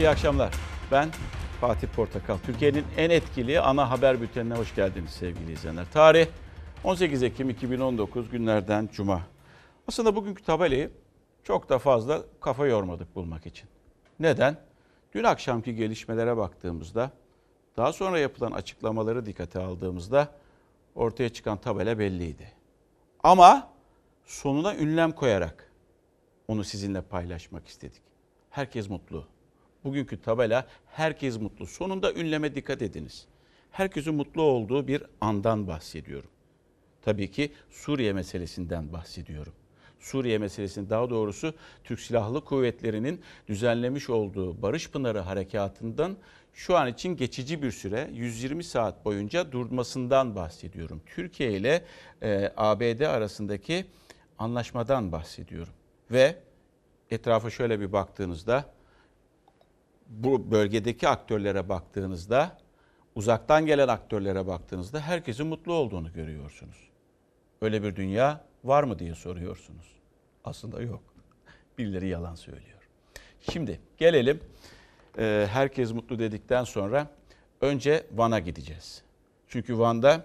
İyi akşamlar. Ben Fatih Portakal. Türkiye'nin en etkili ana haber bültenine hoş geldiniz sevgili izleyenler. Tarih 18 Ekim 2019 günlerden Cuma. Aslında bugünkü tabelayı çok da fazla kafa yormadık bulmak için. Neden? Dün akşamki gelişmelere baktığımızda, daha sonra yapılan açıklamaları dikkate aldığımızda ortaya çıkan tabela belliydi. Ama sonuna ünlem koyarak onu sizinle paylaşmak istedik. Herkes mutlu. Bugünkü tabela herkes mutlu. Sonunda ünleme dikkat ediniz. Herkesin mutlu olduğu bir andan bahsediyorum. Tabii ki Suriye meselesinden bahsediyorum. Suriye meselesini daha doğrusu Türk Silahlı Kuvvetleri'nin düzenlemiş olduğu Barış Pınarı Harekatı'ndan şu an için geçici bir süre 120 saat boyunca durmasından bahsediyorum. Türkiye ile e, ABD arasındaki anlaşmadan bahsediyorum. Ve etrafa şöyle bir baktığınızda bu bölgedeki aktörlere baktığınızda uzaktan gelen aktörlere baktığınızda herkesin mutlu olduğunu görüyorsunuz. Öyle bir dünya var mı diye soruyorsunuz. Aslında yok. Birileri yalan söylüyor. Şimdi gelelim e, herkes mutlu dedikten sonra önce Van'a gideceğiz. Çünkü Van'da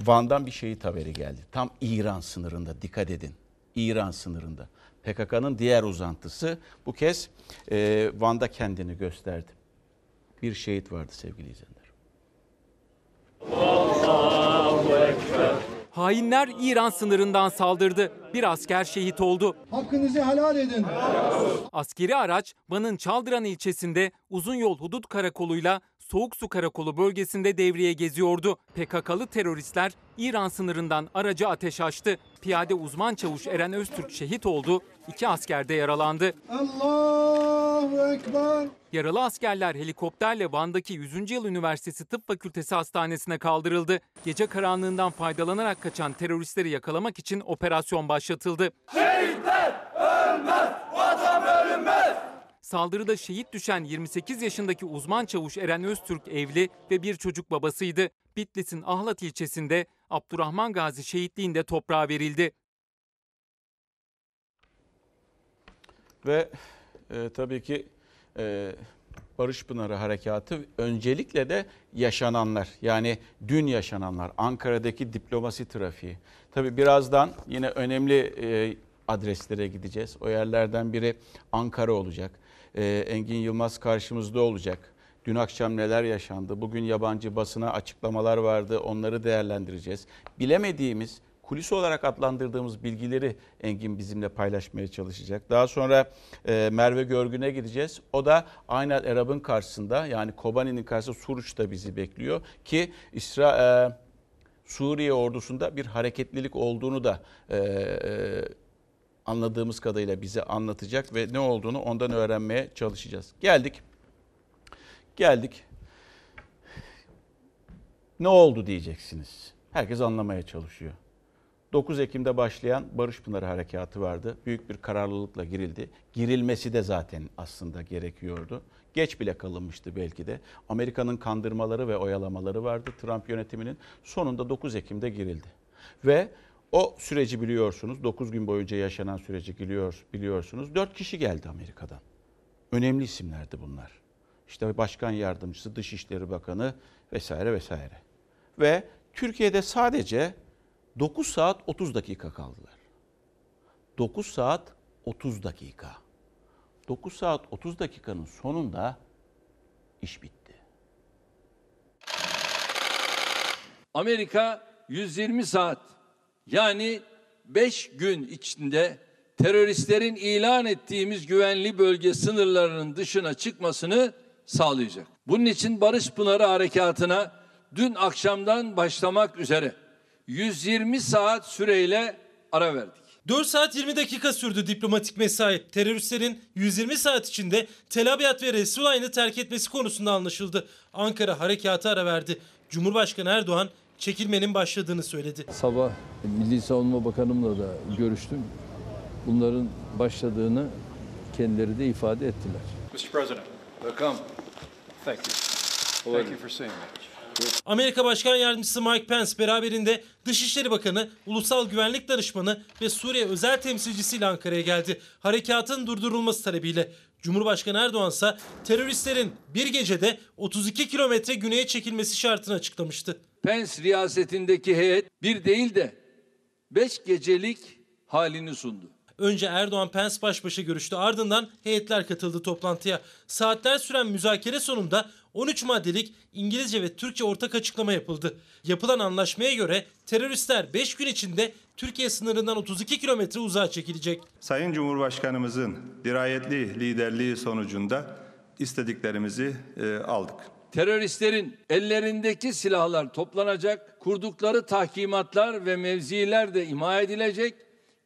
Van'dan bir şehit haberi geldi. Tam İran sınırında dikkat edin. İran sınırında. PKK'nın diğer uzantısı bu kez e, Van'da kendini gösterdi. Bir şehit vardı sevgili izleyenler. Hainler İran sınırından saldırdı. Bir asker şehit oldu. Hakkınızı helal edin. Askeri araç Van'ın Çaldıran ilçesinde uzun yol hudut karakoluyla Soğuk Su Karakolu bölgesinde devreye geziyordu. PKK'lı teröristler İran sınırından aracı ateş açtı. Piyade uzman çavuş Eren Öztürk şehit oldu. İki asker de yaralandı. Allahu Ekber. Yaralı askerler helikopterle Van'daki 100. Yıl Üniversitesi Tıp Fakültesi Hastanesi'ne kaldırıldı. Gece karanlığından faydalanarak kaçan teröristleri yakalamak için operasyon başlatıldı. Şehitler ölmez, vatan bölünmez. Saldırıda şehit düşen 28 yaşındaki uzman çavuş Eren Öztürk evli ve bir çocuk babasıydı. Bitlis'in Ahlat ilçesinde Abdurrahman Gazi şehitliğinde toprağa verildi. Ve e, tabii ki e, Barış Pınarı Harekatı öncelikle de yaşananlar yani dün yaşananlar Ankara'daki diplomasi trafiği. Tabii birazdan yine önemli e, adreslere gideceğiz. O yerlerden biri Ankara olacak. E, Engin Yılmaz karşımızda olacak. Dün akşam neler yaşandı? Bugün yabancı basına açıklamalar vardı. Onları değerlendireceğiz. Bilemediğimiz kulis olarak adlandırdığımız bilgileri Engin bizimle paylaşmaya çalışacak. Daha sonra e, Merve Görgün'e gideceğiz. O da Aynel Erab'ın karşısında yani Kobani'nin karşısında Suruç'ta bizi bekliyor ki İsra e, Suriye ordusunda bir hareketlilik olduğunu da e, e, anladığımız kadarıyla bize anlatacak ve ne olduğunu ondan öğrenmeye çalışacağız. Geldik. Geldik. Ne oldu diyeceksiniz. Herkes anlamaya çalışıyor. 9 Ekim'de başlayan Barış Pınarı Harekatı vardı. Büyük bir kararlılıkla girildi. Girilmesi de zaten aslında gerekiyordu. Geç bile kalınmıştı belki de. Amerika'nın kandırmaları ve oyalamaları vardı Trump yönetiminin. Sonunda 9 Ekim'de girildi. Ve o süreci biliyorsunuz. 9 gün boyunca yaşanan süreci biliyor, biliyorsunuz. 4 kişi geldi Amerika'dan. Önemli isimlerdi bunlar. İşte Başkan Yardımcısı, Dışişleri Bakanı vesaire vesaire. Ve Türkiye'de sadece 9 saat 30 dakika kaldılar. 9 saat 30 dakika. 9 saat 30 dakikanın sonunda iş bitti. Amerika 120 saat yani 5 gün içinde teröristlerin ilan ettiğimiz güvenli bölge sınırlarının dışına çıkmasını sağlayacak. Bunun için Barış Pınarı Harekatı'na dün akşamdan başlamak üzere 120 saat süreyle ara verdik. 4 saat 20 dakika sürdü diplomatik mesai. Teröristlerin 120 saat içinde Tel Abyad ve Resulayn'ı terk etmesi konusunda anlaşıldı. Ankara harekatı ara verdi. Cumhurbaşkanı Erdoğan çekilmenin başladığını söyledi. Sabah Milli Savunma Bakanımla da görüştüm. Bunların başladığını kendileri de ifade ettiler. Mr. President. Welcome. Thank you. Thank you for seeing me. Amerika Başkan Yardımcısı Mike Pence beraberinde Dışişleri Bakanı, Ulusal Güvenlik Danışmanı ve Suriye özel temsilcisiyle Ankara'ya geldi. Harekatın durdurulması talebiyle Cumhurbaşkanı Erdoğan ise teröristlerin bir gecede 32 kilometre güneye çekilmesi şartını açıklamıştı. Pence riyasetindeki heyet bir değil de beş gecelik halini sundu. Önce Erdoğan Pence baş başa görüştü. Ardından heyetler katıldı toplantıya. Saatler süren müzakere sonunda 13 maddelik İngilizce ve Türkçe ortak açıklama yapıldı. Yapılan anlaşmaya göre teröristler 5 gün içinde Türkiye sınırından 32 kilometre uzağa çekilecek. Sayın Cumhurbaşkanımızın dirayetli liderliği sonucunda istediklerimizi e, aldık. Teröristlerin ellerindeki silahlar toplanacak, kurdukları tahkimatlar ve mevziler de imha edilecek,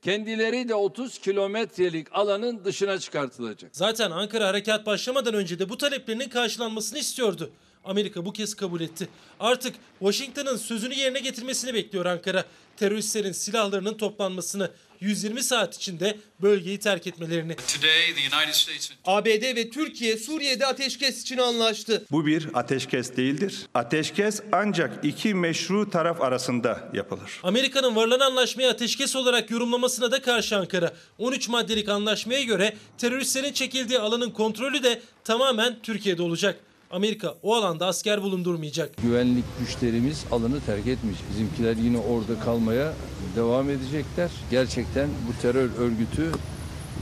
kendileri de 30 kilometrelik alanın dışına çıkartılacak. Zaten Ankara harekat başlamadan önce de bu taleplerinin karşılanmasını istiyordu. Amerika bu kez kabul etti. Artık Washington'ın sözünü yerine getirmesini bekliyor Ankara. Teröristlerin silahlarının toplanmasını 120 saat içinde bölgeyi terk etmelerini. Today, the United States and ABD ve Türkiye Suriye'de ateşkes için anlaştı. Bu bir ateşkes değildir. Ateşkes ancak iki meşru taraf arasında yapılır. Amerika'nın varılan anlaşmayı ateşkes olarak yorumlamasına da karşı Ankara. 13 maddelik anlaşmaya göre teröristlerin çekildiği alanın kontrolü de tamamen Türkiye'de olacak. Amerika o alanda asker bulundurmayacak. Güvenlik güçlerimiz alanı terk etmeyecek. Bizimkiler yine orada kalmaya devam edecekler. Gerçekten bu terör örgütü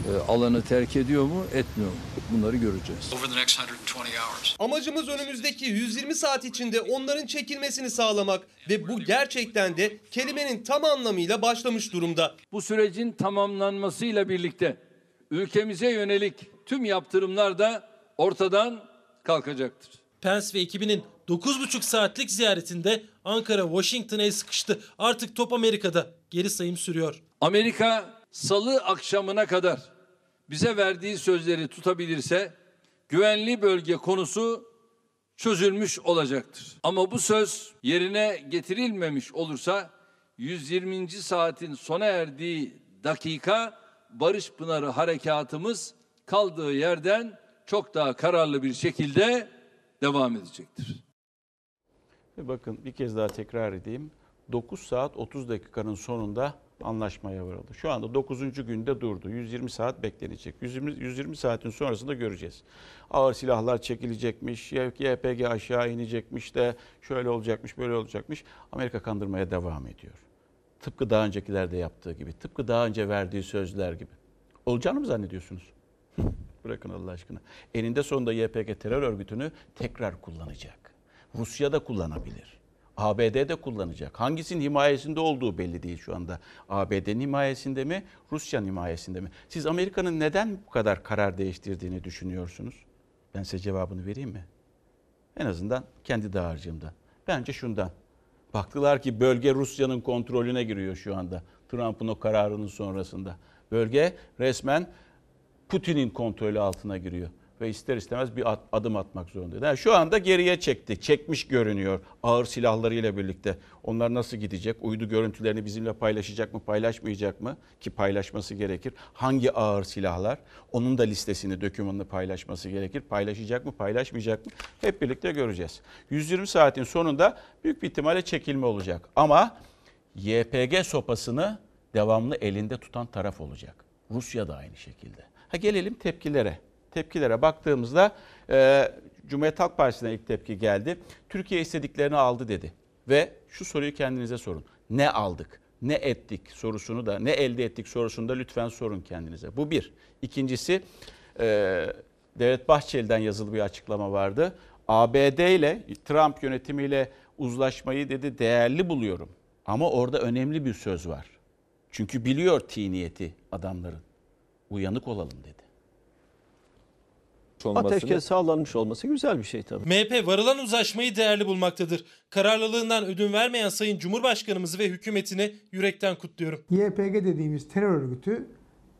e, alanı terk ediyor mu, etmiyor mu? Bunları göreceğiz. over the next 120 hours. Amacımız önümüzdeki 120 saat içinde onların çekilmesini sağlamak ve bu gerçekten de kelimenin tam anlamıyla başlamış durumda. Bu sürecin tamamlanmasıyla birlikte ülkemize yönelik tüm yaptırımlar da ortadan kalkacaktır. Pence ve ekibinin 9,5 saatlik ziyaretinde Ankara Washington'a el sıkıştı. Artık top Amerika'da. Geri sayım sürüyor. Amerika salı akşamına kadar bize verdiği sözleri tutabilirse güvenli bölge konusu çözülmüş olacaktır. Ama bu söz yerine getirilmemiş olursa 120. saatin sona erdiği dakika Barış Pınarı harekatımız kaldığı yerden çok daha kararlı bir şekilde devam edecektir. Bakın bir kez daha tekrar edeyim. 9 saat 30 dakikanın sonunda anlaşmaya varıldı. Şu anda 9. günde durdu. 120 saat beklenecek. 120, 120 saatin sonrasında göreceğiz. Ağır silahlar çekilecekmiş, YPG aşağı inecekmiş de şöyle olacakmış, böyle olacakmış. Amerika kandırmaya devam ediyor. Tıpkı daha öncekilerde yaptığı gibi, tıpkı daha önce verdiği sözler gibi. Olacağını mı zannediyorsunuz? Bırakın Allah aşkına. Eninde sonunda YPG terör örgütünü tekrar kullanacak. Rusya da kullanabilir. ABD de kullanacak. Hangisinin himayesinde olduğu belli değil şu anda. ABD'nin himayesinde mi, Rusya'nın himayesinde mi? Siz Amerika'nın neden bu kadar karar değiştirdiğini düşünüyorsunuz? Ben size cevabını vereyim mi? En azından kendi dağarcığımdan. Bence şundan. Baktılar ki bölge Rusya'nın kontrolüne giriyor şu anda. Trump'ın o kararının sonrasında. Bölge resmen Putin'in kontrolü altına giriyor ve ister istemez bir adım atmak zorunda. Yani şu anda geriye çekti, çekmiş görünüyor ağır silahlarıyla birlikte. Onlar nasıl gidecek? Uydu görüntülerini bizimle paylaşacak mı, paylaşmayacak mı? Ki paylaşması gerekir. Hangi ağır silahlar? Onun da listesini, dokümanını paylaşması gerekir. Paylaşacak mı, paylaşmayacak mı? Hep birlikte göreceğiz. 120 saatin sonunda büyük bir ihtimalle çekilme olacak. Ama YPG sopasını devamlı elinde tutan taraf olacak. Rusya da aynı şekilde. Ha gelelim tepkilere. Tepkilere baktığımızda e, Cumhuriyet Halk Partisi'ne ilk tepki geldi. Türkiye istediklerini aldı dedi. Ve şu soruyu kendinize sorun. Ne aldık? Ne ettik sorusunu da ne elde ettik sorusunu da lütfen sorun kendinize. Bu bir. İkincisi e, Devlet Bahçeli'den yazılı bir açıklama vardı. ABD ile Trump yönetimiyle uzlaşmayı dedi değerli buluyorum. Ama orada önemli bir söz var. Çünkü biliyor ti niyeti adamların. Uyanık olalım dedi. Ateşkes sağlanmış olması güzel bir şey tabii. MHP varılan uzlaşmayı değerli bulmaktadır. Kararlılığından ödün vermeyen Sayın Cumhurbaşkanımızı ve hükümetini yürekten kutluyorum. YPG dediğimiz terör örgütü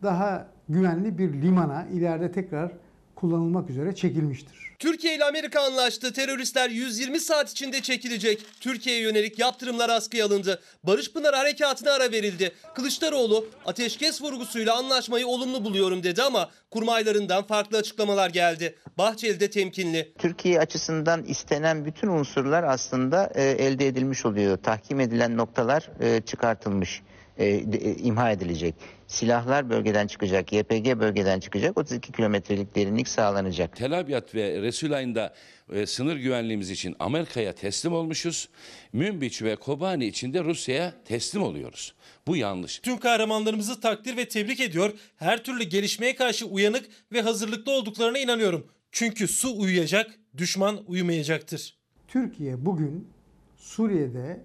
daha güvenli bir limana ileride tekrar kullanılmak üzere çekilmiştir. Türkiye ile Amerika anlaştı. Teröristler 120 saat içinde çekilecek. Türkiye'ye yönelik yaptırımlar askıya alındı. Barış Pınar harekatına ara verildi. Kılıçdaroğlu ateşkes vurgusuyla anlaşmayı olumlu buluyorum dedi ama kurmaylarından farklı açıklamalar geldi. Bahçeli de temkinli. Türkiye açısından istenen bütün unsurlar aslında e, elde edilmiş oluyor. Tahkim edilen noktalar e, çıkartılmış. E, de- e, imha edilecek. Silahlar bölgeden çıkacak, YPG bölgeden çıkacak, 32 kilometrelik derinlik sağlanacak. Tel Abyad ve Resulayn'da e, sınır güvenliğimiz için Amerika'ya teslim olmuşuz. Münbiç ve Kobani için de Rusya'ya teslim oluyoruz. Bu yanlış. Tüm kahramanlarımızı takdir ve tebrik ediyor. Her türlü gelişmeye karşı uyanık ve hazırlıklı olduklarına inanıyorum. Çünkü su uyuyacak, düşman uyumayacaktır. Türkiye bugün Suriye'de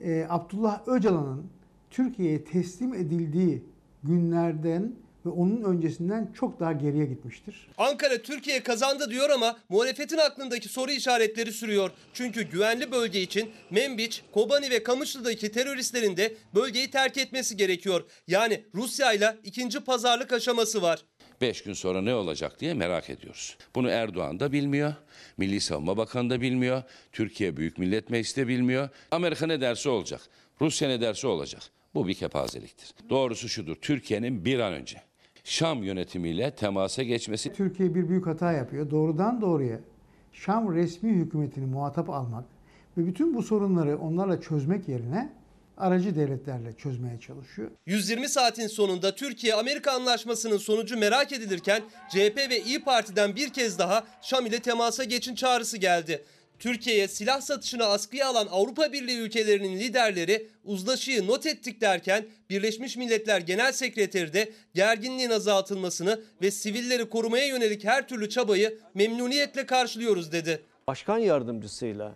e, Abdullah Öcalan'ın Türkiye'ye teslim edildiği günlerden ve onun öncesinden çok daha geriye gitmiştir. Ankara Türkiye kazandı diyor ama muhalefetin aklındaki soru işaretleri sürüyor. Çünkü güvenli bölge için Membiç, Kobani ve Kamışlı'daki teröristlerin de bölgeyi terk etmesi gerekiyor. Yani Rusya ile ikinci pazarlık aşaması var. Beş gün sonra ne olacak diye merak ediyoruz. Bunu Erdoğan da bilmiyor. Milli Savunma Bakanı da bilmiyor. Türkiye Büyük Millet Meclisi de bilmiyor. Amerika ne derse olacak. Rusya ne derse olacak. Bu bir kepazeliktir. Doğrusu şudur. Türkiye'nin bir an önce Şam yönetimiyle temasa geçmesi Türkiye bir büyük hata yapıyor. Doğrudan doğruya Şam resmi hükümetini muhatap almak ve bütün bu sorunları onlarla çözmek yerine aracı devletlerle çözmeye çalışıyor. 120 saatin sonunda Türkiye-Amerika anlaşmasının sonucu merak edilirken CHP ve İyi Parti'den bir kez daha Şam ile temasa geçin çağrısı geldi. Türkiye'ye silah satışını askıya alan Avrupa Birliği ülkelerinin liderleri uzlaşıyı not ettik derken Birleşmiş Milletler Genel Sekreteri de gerginliğin azaltılmasını ve sivilleri korumaya yönelik her türlü çabayı memnuniyetle karşılıyoruz dedi. Başkan yardımcısıyla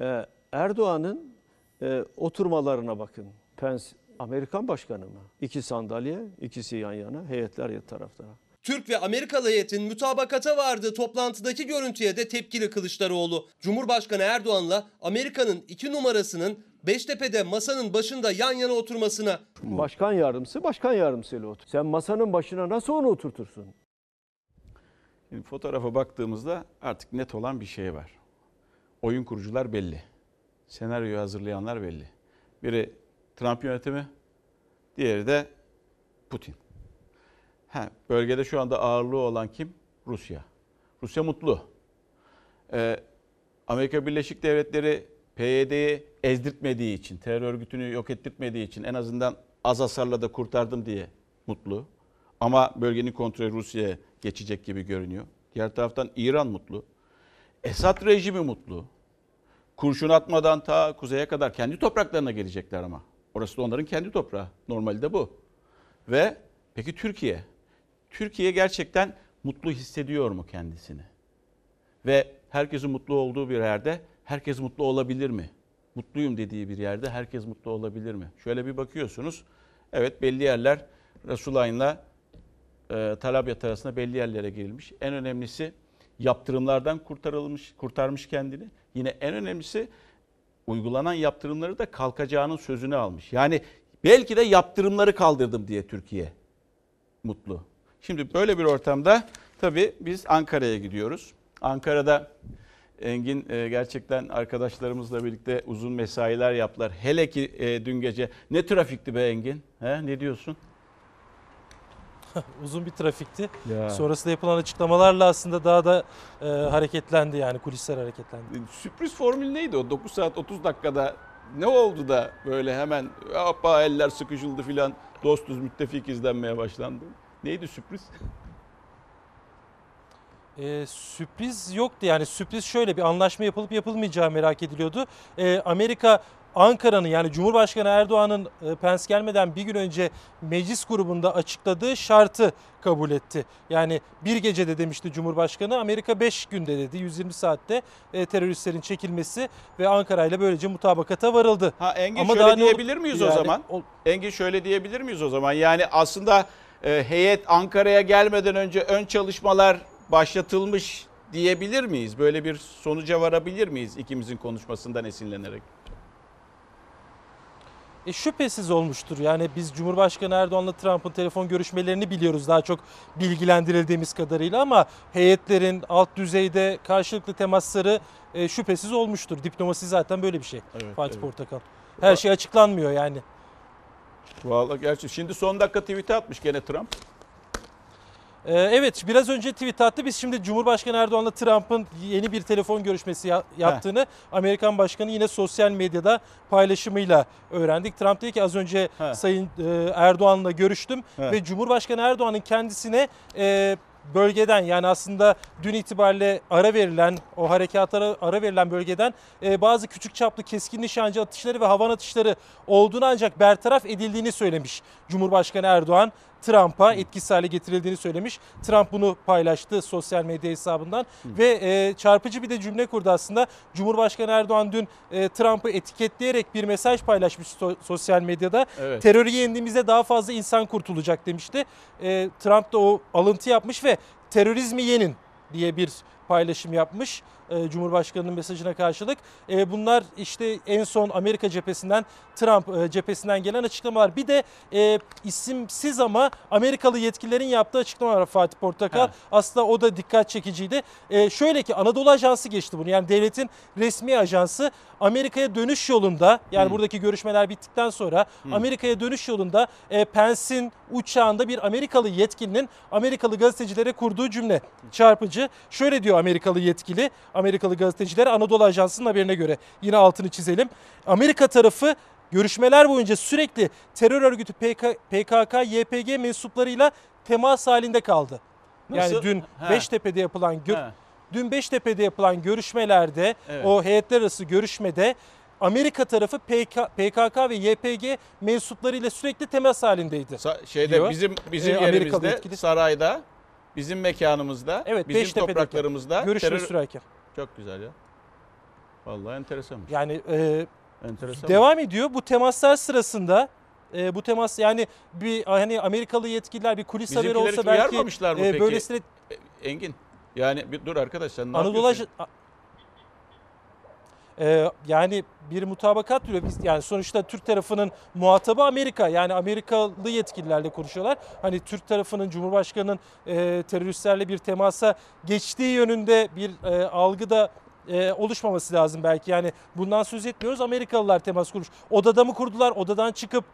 e, Erdoğan'ın e, oturmalarına bakın. Pence Amerikan başkanı mı? İki sandalye, ikisi yan yana, heyetler ya taraftara. Türk ve Amerikalı heyetin mütabakata vardığı toplantıdaki görüntüye de tepkili Kılıçdaroğlu. Cumhurbaşkanı Erdoğan'la Amerika'nın iki numarasının Beştepe'de masanın başında yan yana oturmasına Başkan yardımcısı başkan yardımcısıyla otur. Sen masanın başına nasıl onu oturtursun? Şimdi fotoğrafa baktığımızda artık net olan bir şey var. Oyun kurucular belli. Senaryoyu hazırlayanlar belli. Biri Trump yönetimi, diğeri de Putin. Ha, bölgede şu anda ağırlığı olan kim? Rusya. Rusya mutlu. Ee, Amerika Birleşik Devletleri PYD'yi ezdirtmediği için, terör örgütünü yok ettirtmediği için en azından az hasarla da kurtardım diye mutlu. Ama bölgenin kontrolü Rusya'ya geçecek gibi görünüyor. Diğer taraftan İran mutlu. Esad rejimi mutlu. Kurşun atmadan ta kuzeye kadar kendi topraklarına gelecekler ama. Orası da onların kendi toprağı. Normalde bu. Ve peki Türkiye? Türkiye gerçekten mutlu hissediyor mu kendisini? Ve herkesin mutlu olduğu bir yerde herkes mutlu olabilir mi? Mutluyum dediği bir yerde herkes mutlu olabilir mi? Şöyle bir bakıyorsunuz. Evet belli yerler Resulayn'la e, Talabiyat arasında belli yerlere girilmiş. En önemlisi yaptırımlardan kurtarılmış, kurtarmış kendini. Yine en önemlisi uygulanan yaptırımları da kalkacağının sözünü almış. Yani belki de yaptırımları kaldırdım diye Türkiye mutlu. Şimdi böyle bir ortamda tabii biz Ankara'ya gidiyoruz. Ankara'da Engin e, gerçekten arkadaşlarımızla birlikte uzun mesailer yaptılar. Hele ki e, dün gece ne trafikti be Engin? He, ne diyorsun? Uzun bir trafikti. Ya. Sonrasında yapılan açıklamalarla aslında daha da e, hareketlendi yani kulisler hareketlendi. Sürpriz formül neydi o? 9 saat 30 dakikada ne oldu da böyle hemen hoppa eller sıkışıldı filan dostuz müttefik izlenmeye başlandı? Neydi sürpriz? Ee, sürpriz yoktu yani sürpriz şöyle bir anlaşma yapılıp yapılmayacağı merak ediliyordu. Ee, Amerika Ankara'nın yani Cumhurbaşkanı Erdoğan'ın e, Pence gelmeden bir gün önce meclis grubunda açıkladığı şartı kabul etti. Yani bir gecede demişti Cumhurbaşkanı Amerika 5 günde dedi 120 saatte e, teröristlerin çekilmesi ve Ankara ile böylece mutabakata varıldı. Ha Engin Ama şöyle diyebilir miyiz o yani zaman? ol- Engin şöyle diyebilir miyiz o zaman? Yani aslında heyet Ankara'ya gelmeden önce ön çalışmalar başlatılmış diyebilir miyiz? Böyle bir sonuca varabilir miyiz ikimizin konuşmasından esinlenerek? E, şüphesiz olmuştur. Yani biz Cumhurbaşkanı Erdoğan'la Trump'ın telefon görüşmelerini biliyoruz daha çok bilgilendirildiğimiz kadarıyla ama heyetlerin alt düzeyde karşılıklı temasları e, şüphesiz olmuştur. Diplomasi zaten böyle bir şey. Evet, Fatih evet. Portakal. Her şey açıklanmıyor yani. Vallahi gerçi şimdi son dakika tweet atmış gene Trump. Ee, evet biraz önce tweet attı. Biz şimdi Cumhurbaşkanı Erdoğan'la Trump'ın yeni bir telefon görüşmesi ya- yaptığını Amerikan Başkanı yine sosyal medyada paylaşımıyla öğrendik. Trump dedi ki az önce He. Sayın e, Erdoğan'la görüştüm He. ve Cumhurbaşkanı Erdoğan'ın kendisine e, bölgeden yani aslında dün itibariyle ara verilen o harekatlara ara verilen bölgeden e, bazı küçük çaplı keskin nişancı atışları ve havan atışları olduğunu ancak bertaraf edildiğini söylemiş Cumhurbaşkanı Erdoğan. Trump'a etkisiz hale getirildiğini söylemiş. Trump bunu paylaştı sosyal medya hesabından ve e, çarpıcı bir de cümle kurdu aslında. Cumhurbaşkanı Erdoğan dün e, Trump'ı etiketleyerek bir mesaj paylaşmış so- sosyal medyada. Evet. Terörü yendiğimizde daha fazla insan kurtulacak demişti. E, Trump da o alıntı yapmış ve terörizmi yenin diye bir paylaşım yapmış e, Cumhurbaşkanı'nın mesajına karşılık. E, bunlar işte en son Amerika cephesinden Trump e, cephesinden gelen açıklamalar. Bir de e, isimsiz ama Amerikalı yetkililerin yaptığı açıklamalar Fatih Portakal. Ha. Aslında o da dikkat çekiciydi. E, şöyle ki Anadolu Ajansı geçti bunu. Yani devletin resmi ajansı Amerika'ya dönüş yolunda yani Hmm. buradaki görüşmeler bittikten sonra Amerika'ya dönüş yolunda e, Pence'in uçağında bir Amerikalı yetkilinin Amerikalı gazetecilere kurduğu cümle çarpıcı. Şöyle diyor Amerikalı yetkili, Amerikalı gazeteciler Anadolu Ajansı'nın haberine göre yine altını çizelim. Amerika tarafı görüşmeler boyunca sürekli terör örgütü PK, PKK, YPG mensuplarıyla temas halinde kaldı. Nasıl? Yani dün Ha. Beştepe'de yapılan gö- dün Beştepe'de yapılan görüşmelerde Evet. o heyetler arası görüşmede Amerika tarafı PK, PKK ve YPG mensuplarıyla sürekli temas halindeydi. Sa- şeyde diyor. bizim bizim Ee, yerimizde sarayda bizim mekanımızda Evet, bizim Beştepe'deki topraklarımızda görüşme terör- sürerken. Çok güzel ya. Vallahi enteresanmış. Yani e, Enteresan. devam ediyor. Bu temaslar sırasında e, bu temas yani bir hani Amerikalı yetkililer bir kulis haberi olsa belki mı e, peki? böylesine E, Engin. Yani bir dur arkadaş sen ne Anadolu yapıyorsun? Ee, yani bir mutabakat diyor. Biz yani sonuçta Türk tarafının muhatabı Amerika. Yani Amerikalı yetkililerle konuşuyorlar. Hani Türk tarafının Cumhurbaşkanı'nın e, teröristlerle bir temasa geçtiği yönünde bir e, algı da e, oluşmaması lazım belki. Yani bundan söz etmiyoruz. Amerikalılar temas kurmuş. Odada mı kurdular? Odadan çıkıp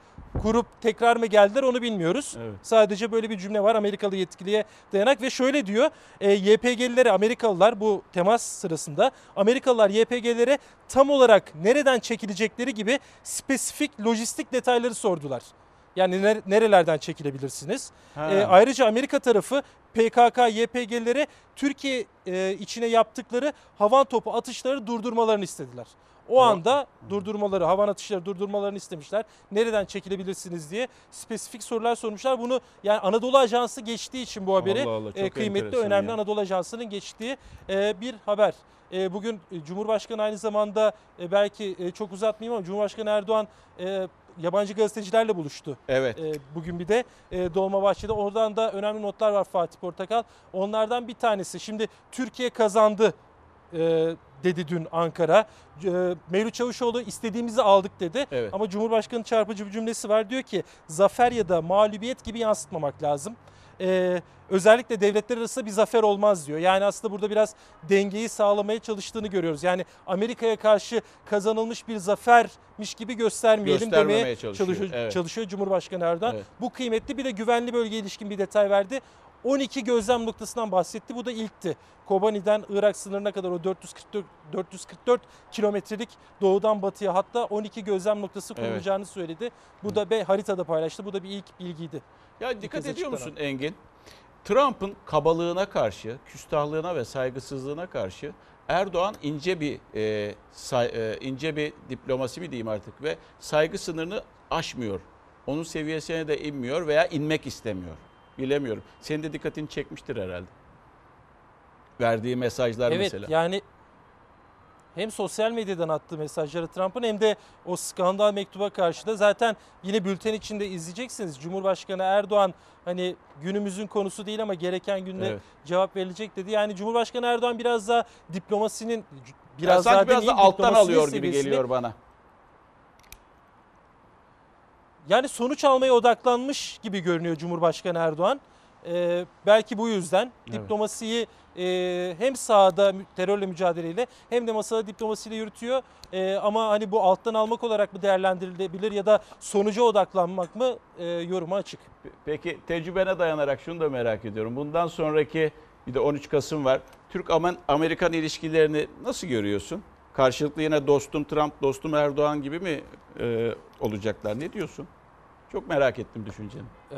kurup tekrar mı geldiler onu bilmiyoruz. Evet. Sadece böyle bir cümle var Amerikalı yetkiliye dayanak ve şöyle diyor. E, YPG'lilere Amerikalılar bu temas sırasında Amerikalılar YPG'lere tam olarak nereden çekilecekleri gibi spesifik lojistik detayları sordular. Yani ner- nerelerden çekilebilirsiniz? Ha. E, ayrıca Amerika tarafı PKK, YPG'lere Türkiye e, içine yaptıkları havan topu atışları durdurmalarını istediler. O anda durdurmaları, havan atışları durdurmalarını istemişler. Nereden çekilebilirsiniz diye spesifik sorular sormuşlar. Bunu yani Anadolu Ajansı geçtiği için bu haberi Allah Allah, e, kıymetli, önemli ya. Anadolu Ajansı'nın geçtiği e, bir haber. E, bugün e, Cumhurbaşkanı aynı zamanda e, belki e, çok uzatmayayım ama Cumhurbaşkanı Erdoğan e, yabancı gazetecilerle buluştu. Evet. E, bugün bir de e, Dolmabahçe'de. Oradan da önemli notlar var Fatih Portakal. Onlardan bir tanesi. Şimdi Türkiye kazandı e, dedi dün Ankara. E, Mevlüt Çavuşoğlu istediğimizi aldık dedi. Evet. Ama Cumhurbaşkanı çarpıcı bir cümlesi var. Diyor ki zafer ya da mağlubiyet gibi yansıtmamak lazım. E, özellikle devletler arasında bir zafer olmaz diyor. Yani aslında burada biraz dengeyi sağlamaya çalıştığını görüyoruz. Yani Amerika'ya karşı kazanılmış bir zafermiş gibi göstermeyelim demeye çalışıyor, çalışıyor, evet. çalışıyor Cumhurbaşkanı Erdoğan. Evet. Bu kıymetli bir de güvenli bölgeye ilişkin bir detay verdi. 12 gözlem noktasından bahsetti. Bu da ilkti. Kobani'den Irak sınırına kadar o 444, 444 kilometrelik doğudan batıya hatta 12 gözlem noktası Evet. kurulacağını söyledi. Bu da bir haritada paylaştı. Bu da bir ilk bilgiydi. Ya dikkat ediyor musun Engin? Trump'ın kabalığına karşı, küstahlığına ve saygısızlığına karşı Erdoğan ince bir e, say- e, ince bir diplomasi mi diyeyim artık ve saygı sınırını aşmıyor. Onun seviyesine de inmiyor veya inmek istemiyor. Bilemiyorum. Senin de dikkatini çekmiştir herhalde. Verdiği mesajlar evet mesela. yani hem sosyal medyadan attığı mesajları Trump'ın hem de o skandal mektuba karşı da zaten yine bülten içinde izleyeceksiniz. Cumhurbaşkanı Erdoğan hani günümüzün konusu değil ama gereken günde Evet. cevap verilecek dedi. Yani Cumhurbaşkanı Erdoğan biraz daha diplomasinin Ya biraz sanki daha biraz da alttan alıyor gibi geliyor bana. Yani sonuç almaya odaklanmış gibi görünüyor Cumhurbaşkanı Erdoğan. E, belki bu yüzden Evet. diplomasiyi e, hem sahada terörle mücadeleyle hem de masada diplomasiyle yürütüyor. E, ama hani bu alttan almak olarak mı değerlendirilebilir ya da sonuca odaklanmak mı e, yoruma açık. Peki tecrübene dayanarak şunu da merak ediyorum. Bundan sonraki bir de 13 Kasım var. Türk-Amerikan ilişkilerini nasıl görüyorsun? Karşılıklı yine dostum Trump, dostum Erdoğan gibi mi e, olacaklar? Ne diyorsun? Çok merak ettim düşünceni. Ee,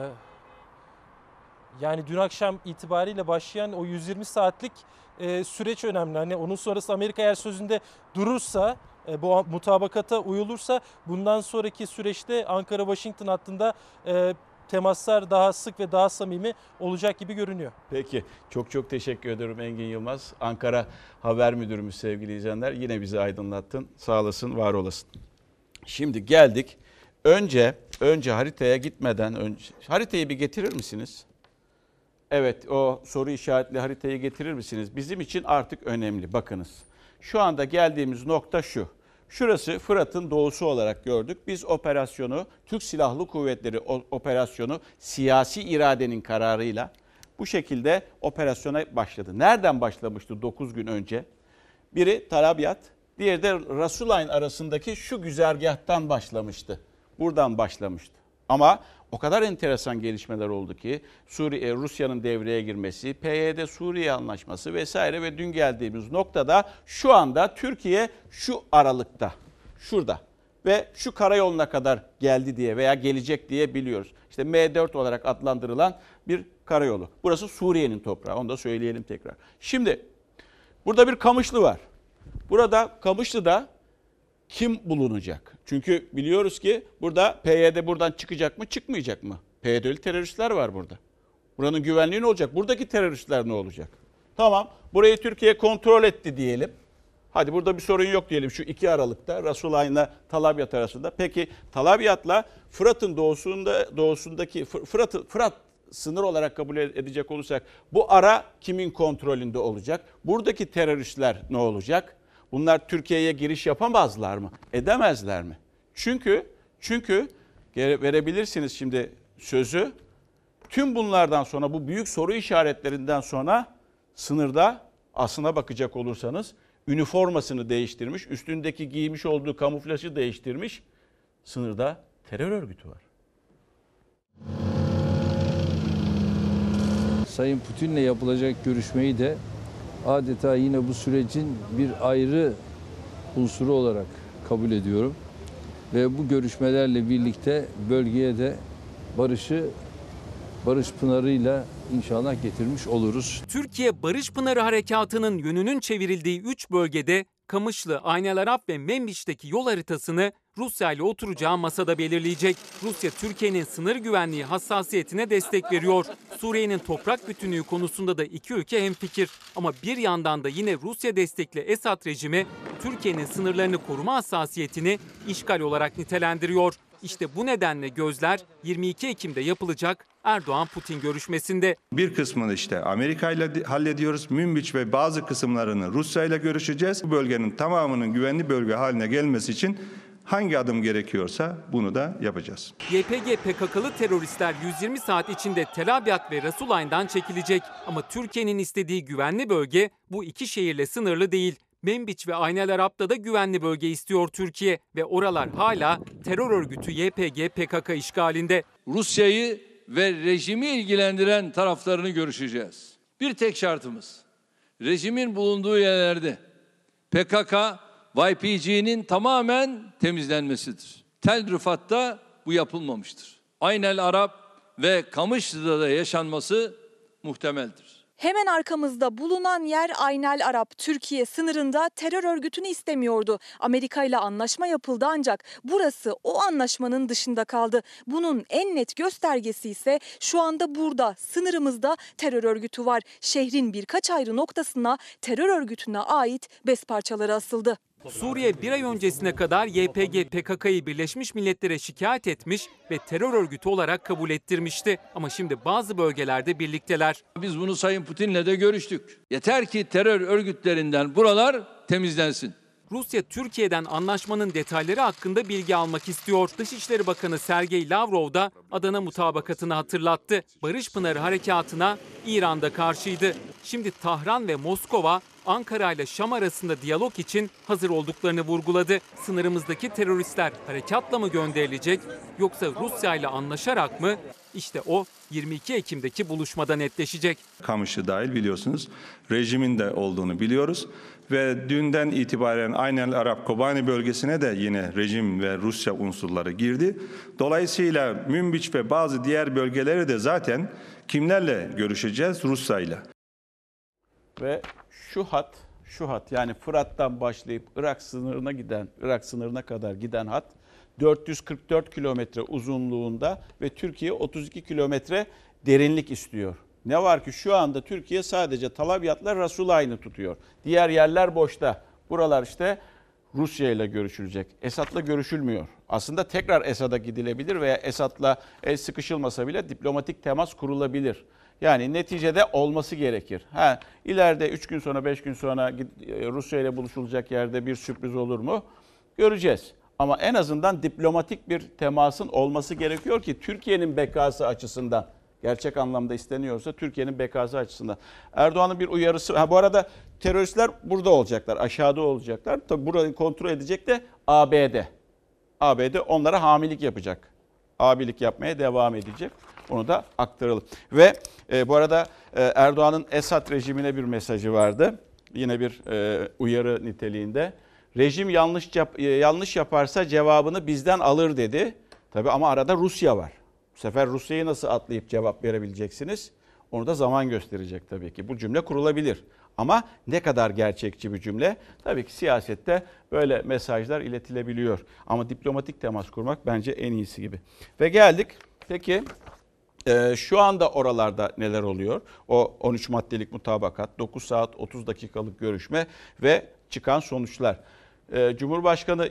Yani dün akşam itibariyle başlayan o 120 saatlik e, süreç önemli. Hani onun sonrası Amerika eğer sözünde durursa, e, bu mutabakata uyulursa bundan sonraki süreçte Ankara-Washington hattında e, temaslar daha sık ve daha samimi olacak gibi görünüyor. Peki çok çok teşekkür ederim Engin Yılmaz. Ankara Haber Müdürümüz sevgili izleyenler. Yine bizi aydınlattın. Sağ olasın, var olasın. Şimdi geldik. Önce önce haritaya gitmeden önce haritayı bir getirir misiniz? Evet o soru işaretli haritayı getirir misiniz? Bizim için artık önemli. Bakınız. Şu anda geldiğimiz nokta şu. Şurası Fırat'ın doğusu olarak gördük. Biz operasyonu, Türk Silahlı Kuvvetleri operasyonu siyasi iradenin kararıyla bu şekilde operasyona başladı. Nereden başlamıştı 9 gün önce? Biri Tarabyat, diğeri de Rasulayn arasındaki şu güzergahtan başlamıştı. Buradan başlamıştı. Ama o kadar enteresan gelişmeler oldu ki Suriye Rusya'nın devreye girmesi, PYD Suriye anlaşması vesaire ve dün geldiğimiz noktada şu anda Türkiye şu aralıkta, şurada ve şu karayoluna kadar geldi diye veya gelecek diye biliyoruz. İşte M4 olarak adlandırılan bir karayolu. Burası Suriye'nin toprağı. Onu da söyleyelim tekrar. Şimdi burada bir Kamışlı var. Burada Kamışlı'da kim bulunacak? Çünkü biliyoruz ki burada PYD buradan çıkacak mı çıkmayacak mı? PYD'li teröristler var burada. Buranın güvenliği ne olacak? Buradaki teröristler ne olacak? Tamam burayı Türkiye kontrol etti diyelim. Hadi burada bir sorun yok diyelim şu iki Aralık'ta Rasulayn'la Talabyat arasında. Peki Talabyat'la Fırat'ın doğusunda doğusundaki Fır- Fırat Fırat sınır olarak kabul edecek olursak bu ara kimin kontrolünde olacak? Buradaki teröristler ne olacak? Bunlar Türkiye'ye giriş yapamazlar mı? Edemezler mi? Çünkü çünkü verebilirsiniz şimdi sözü. Tüm bunlardan sonra bu büyük soru işaretlerinden sonra sınırda aslına bakacak olursanız üniformasını değiştirmiş, üstündeki giymiş olduğu kamuflajı değiştirmiş. Sınırda terör örgütü var. Sayın Putin'le yapılacak görüşmeyi de adeta yine bu sürecin bir ayrı unsuru olarak kabul ediyorum. Ve bu görüşmelerle birlikte bölgeye de barışı barış pınarıyla inşallah getirmiş oluruz. Türkiye Barış Pınarı Harekatı'nın yönünün çevrildiği 3 bölgede Kamışlı, Aynalarap ve Membiç'teki yol haritasını Rusya ile oturacağı masada belirleyecek. Rusya Türkiye'nin sınır güvenliği hassasiyetine destek veriyor. Suriye'nin toprak bütünlüğü konusunda da iki ülke hemfikir. Ama bir yandan da yine Rusya destekli Esad rejimi Türkiye'nin sınırlarını koruma hassasiyetini işgal olarak nitelendiriyor. İşte bu nedenle gözler 22 Ekim'de yapılacak Erdoğan-Putin görüşmesinde. Bir kısmını işte Amerika ile hallediyoruz. Münbiç ve bazı kısımlarını Rusya ile görüşeceğiz. Bu bölgenin tamamının güvenli bölge haline gelmesi için hangi adım gerekiyorsa bunu da yapacağız. YPG PKK'lı teröristler 120 saat içinde Tel Abyad ve Rasulayn'dan çekilecek. Ama Türkiye'nin istediği güvenli bölge bu iki şehirle sınırlı değil. Membiç ve Aynel Arap'ta da güvenli bölge istiyor Türkiye ve oralar hala terör örgütü YPG PKK işgalinde. Rusya'yı ve rejimi ilgilendiren taraflarını görüşeceğiz. Bir tek şartımız rejimin bulunduğu yerlerde PKK, YPG'nin tamamen temizlenmesidir. Tel Rıfat'ta bu yapılmamıştır. Aynel Arap ve Kamışlı'da da yaşanması muhtemeldir. Hemen arkamızda bulunan yer Aynel Arap. Türkiye sınırında terör örgütünü istemiyordu. Amerika ile anlaşma yapıldı ancak burası o anlaşmanın dışında kaldı. Bunun en net göstergesi ise şu anda burada sınırımızda terör örgütü var. Şehrin birkaç ayrı noktasına terör örgütüne ait bez parçaları asıldı. Suriye bir ay öncesine kadar YPG PKK'yı Birleşmiş Milletler'e şikayet etmiş ve terör örgütü olarak kabul ettirmişti. Ama şimdi bazı bölgelerde birlikteler. Biz bunu Sayın Putin'le de görüştük. Yeter ki terör örgütlerinden buralar temizlensin. Rusya Türkiye'den anlaşmanın detayları hakkında bilgi almak istiyor. Dışişleri Bakanı Sergey Lavrov da Adana mutabakatını hatırlattı. Barış Pınarı harekatına İran'da karşıydı. Şimdi Tahran ve Moskova Ankara ile Şam arasında diyalog için hazır olduklarını vurguladı. Sınırımızdaki teröristler harekatla mı gönderilecek yoksa Rusya ile anlaşarak mı? İşte o 22 Ekim'deki buluşmada netleşecek. Kamışı dahil biliyorsunuz rejimin de olduğunu biliyoruz. Ve dünden itibaren aynen Arap Kobani bölgesine de yine rejim ve Rusya unsurları girdi. Dolayısıyla Münbiç ve bazı diğer bölgeleri de zaten kimlerle görüşeceğiz? Rusya'yla. Ve şu hat, şu hat yani Fırat'tan başlayıp Irak sınırına giden, Irak sınırına kadar giden hat 444 kilometre uzunluğunda ve Türkiye 32 kilometre derinlik istiyor. Ne var ki şu anda Türkiye sadece Talabyat'la Rasulayn'ı tutuyor. Diğer yerler boşta. Buralar işte Rusya ile görüşülecek. Esad'la görüşülmüyor. Aslında tekrar Esad'a gidilebilir veya Esad'la el sıkışılmasa bile diplomatik temas kurulabilir. Yani neticede olması gerekir. Ha, ileride 3 gün sonra 5 gün sonra Rusya ile buluşulacak yerde bir sürpriz olur mu? Göreceğiz. Ama en azından diplomatik bir temasın olması gerekiyor ki Türkiye'nin bekası açısından gerçek anlamda isteniyorsa Türkiye'nin bekası açısından. Erdoğan'ın bir uyarısı. Ha bu arada teröristler burada olacaklar, aşağıda olacaklar. Tabi burayı kontrol edecek de ABD. ABD onlara hamilik yapacak. Abilik yapmaya devam edecek. Onu da aktaralım. Ve e, bu arada e, Erdoğan'ın Esad rejimine bir mesajı vardı. Yine bir e, uyarı niteliğinde. Rejim yanlış yap, yanlış yaparsa cevabını bizden alır dedi. Tabii ama arada Rusya var. Bu sefer Rusya'yı nasıl atlayıp cevap verebileceksiniz? Onu da zaman gösterecek tabii ki. Bu cümle kurulabilir. Ama ne kadar gerçekçi bir cümle? Tabii ki siyasette böyle mesajlar iletilebiliyor. Ama diplomatik temas kurmak bence en iyisi gibi. Ve geldik. Peki şu anda oralarda neler oluyor? O 13 maddelik mutabakat, 9 saat 30 dakikalık görüşme ve çıkan sonuçlar. Cumhurbaşkanı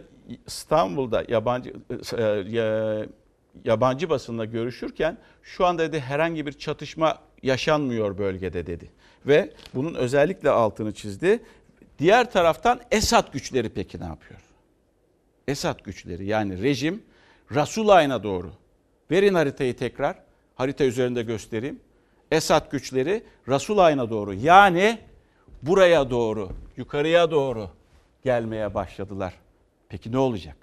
İstanbul'da yabancı yabancı basınla görüşürken şu anda dedi herhangi bir çatışma yaşanmıyor bölgede dedi. Ve bunun özellikle altını çizdi. Diğer taraftan Esad güçleri peki ne yapıyor? Esad güçleri yani rejim Rasulayna doğru. Verin haritayı tekrar. Harita üzerinde göstereyim. Esad güçleri Rasulayna doğru yani buraya doğru, yukarıya doğru gelmeye başladılar. Peki ne olacak?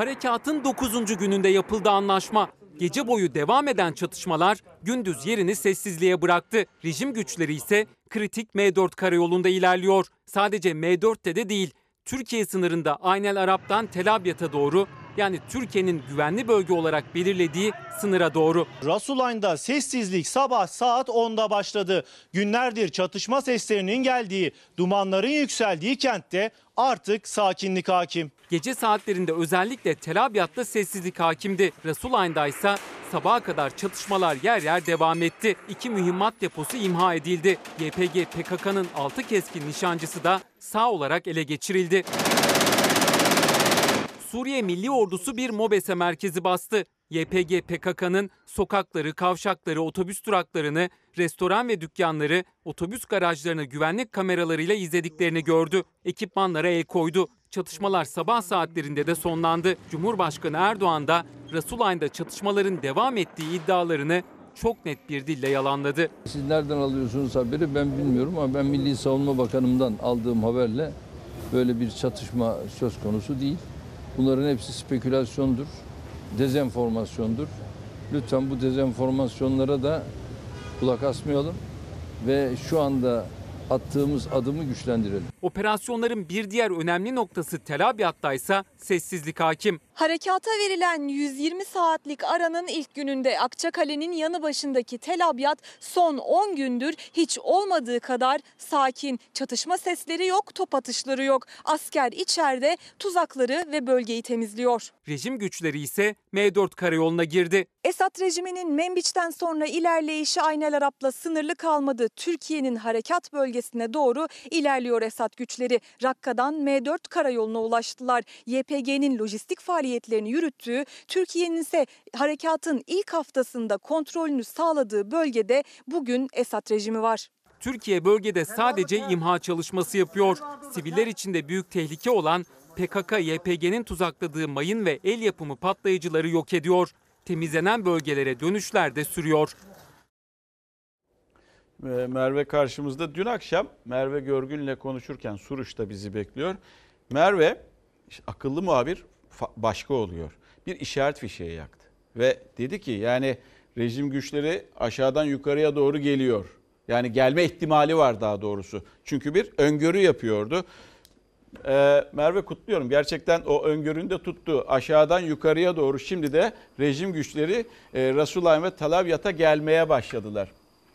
Harekatın 9. gününde yapıldı anlaşma. Gece boyu devam eden çatışmalar gündüz yerini sessizliğe bıraktı. Rejim güçleri ise kritik M4 karayolunda ilerliyor. Sadece M4'te de değil, Türkiye sınırında Aynel Arap'tan Tel Abyad'a doğru yani Türkiye'nin güvenli bölge olarak belirlediği sınıra doğru. Rasulayn'da sessizlik sabah saat 10'da başladı. Günlerdir çatışma seslerinin geldiği, dumanların yükseldiği kentte artık sakinlik hakim. Gece saatlerinde özellikle Tel Abyad'da sessizlik hakimdi. Rasulayn'da ise sabaha kadar çatışmalar yer yer devam etti. İki mühimmat deposu imha edildi. YPG PKK'nın 6 keskin nişancısı da sağ olarak ele geçirildi. Suriye Milli Ordusu bir MOBESE merkezi bastı. YPG PKK'nın sokakları, kavşakları, otobüs duraklarını, restoran ve dükkanları, otobüs garajlarını güvenlik kameralarıyla izlediklerini gördü. Ekipmanlara el koydu. Çatışmalar sabah saatlerinde de sonlandı. Cumhurbaşkanı Erdoğan da Rasulayn'da çatışmaların devam ettiği iddialarını çok net bir dille yalanladı. Siz nereden alıyorsunuz haberi ben bilmiyorum ama ben Milli Savunma Bakanımdan aldığım haberle böyle bir çatışma söz konusu değil. Bunların hepsi spekülasyondur, dezenformasyondur. Lütfen bu dezenformasyonlara da kulak asmayalım ve şu anda attığımız adımı güçlendirelim. Operasyonların bir diğer önemli noktası Tel Abyad'da ise sessizlik hakim. Harekata verilen 120 saatlik aranın ilk gününde Akçakale'nin yanı başındaki Tel Abyad son 10 gündür hiç olmadığı kadar sakin. Çatışma sesleri yok, top atışları yok. Asker içeride tuzakları ve bölgeyi temizliyor. Rejim güçleri ise M4 karayoluna girdi. Esad rejiminin Menbiç'ten sonra ilerleyişi Aynel Arap'la sınırlı kalmadı. Türkiye'nin harekat bölgesine doğru ilerliyor Esad güçleri. Rakka'dan M4 karayoluna ulaştılar. YPG'nin lojistik faaliyetlerini yürüttüğü, Türkiye'nin ise harekatın ilk haftasında kontrolünü sağladığı bölgede bugün Esad rejimi var. Türkiye bölgede sadece imha çalışması yapıyor. Siviller içinde büyük tehlike olan PKK-YPG'nin tuzakladığı mayın ve el yapımı patlayıcıları yok ediyor. Temizlenen bölgelere dönüşler de sürüyor. Ve Merve karşımızda. Dün akşam Merve Görgün'le konuşurken Suruç'ta bizi bekliyor. Merve akıllı muhabir başka oluyor. Bir işaret fişeği yaktı. Ve dedi ki yani rejim güçleri aşağıdan yukarıya doğru geliyor. Yani gelme ihtimali var daha doğrusu. Çünkü bir öngörü yapıyordu. Ee, Merve kutluyorum. Gerçekten o öngörünü de tuttu. Aşağıdan yukarıya doğru şimdi de rejim güçleri e, Resulayn ve Tel Abyad'a gelmeye başladılar.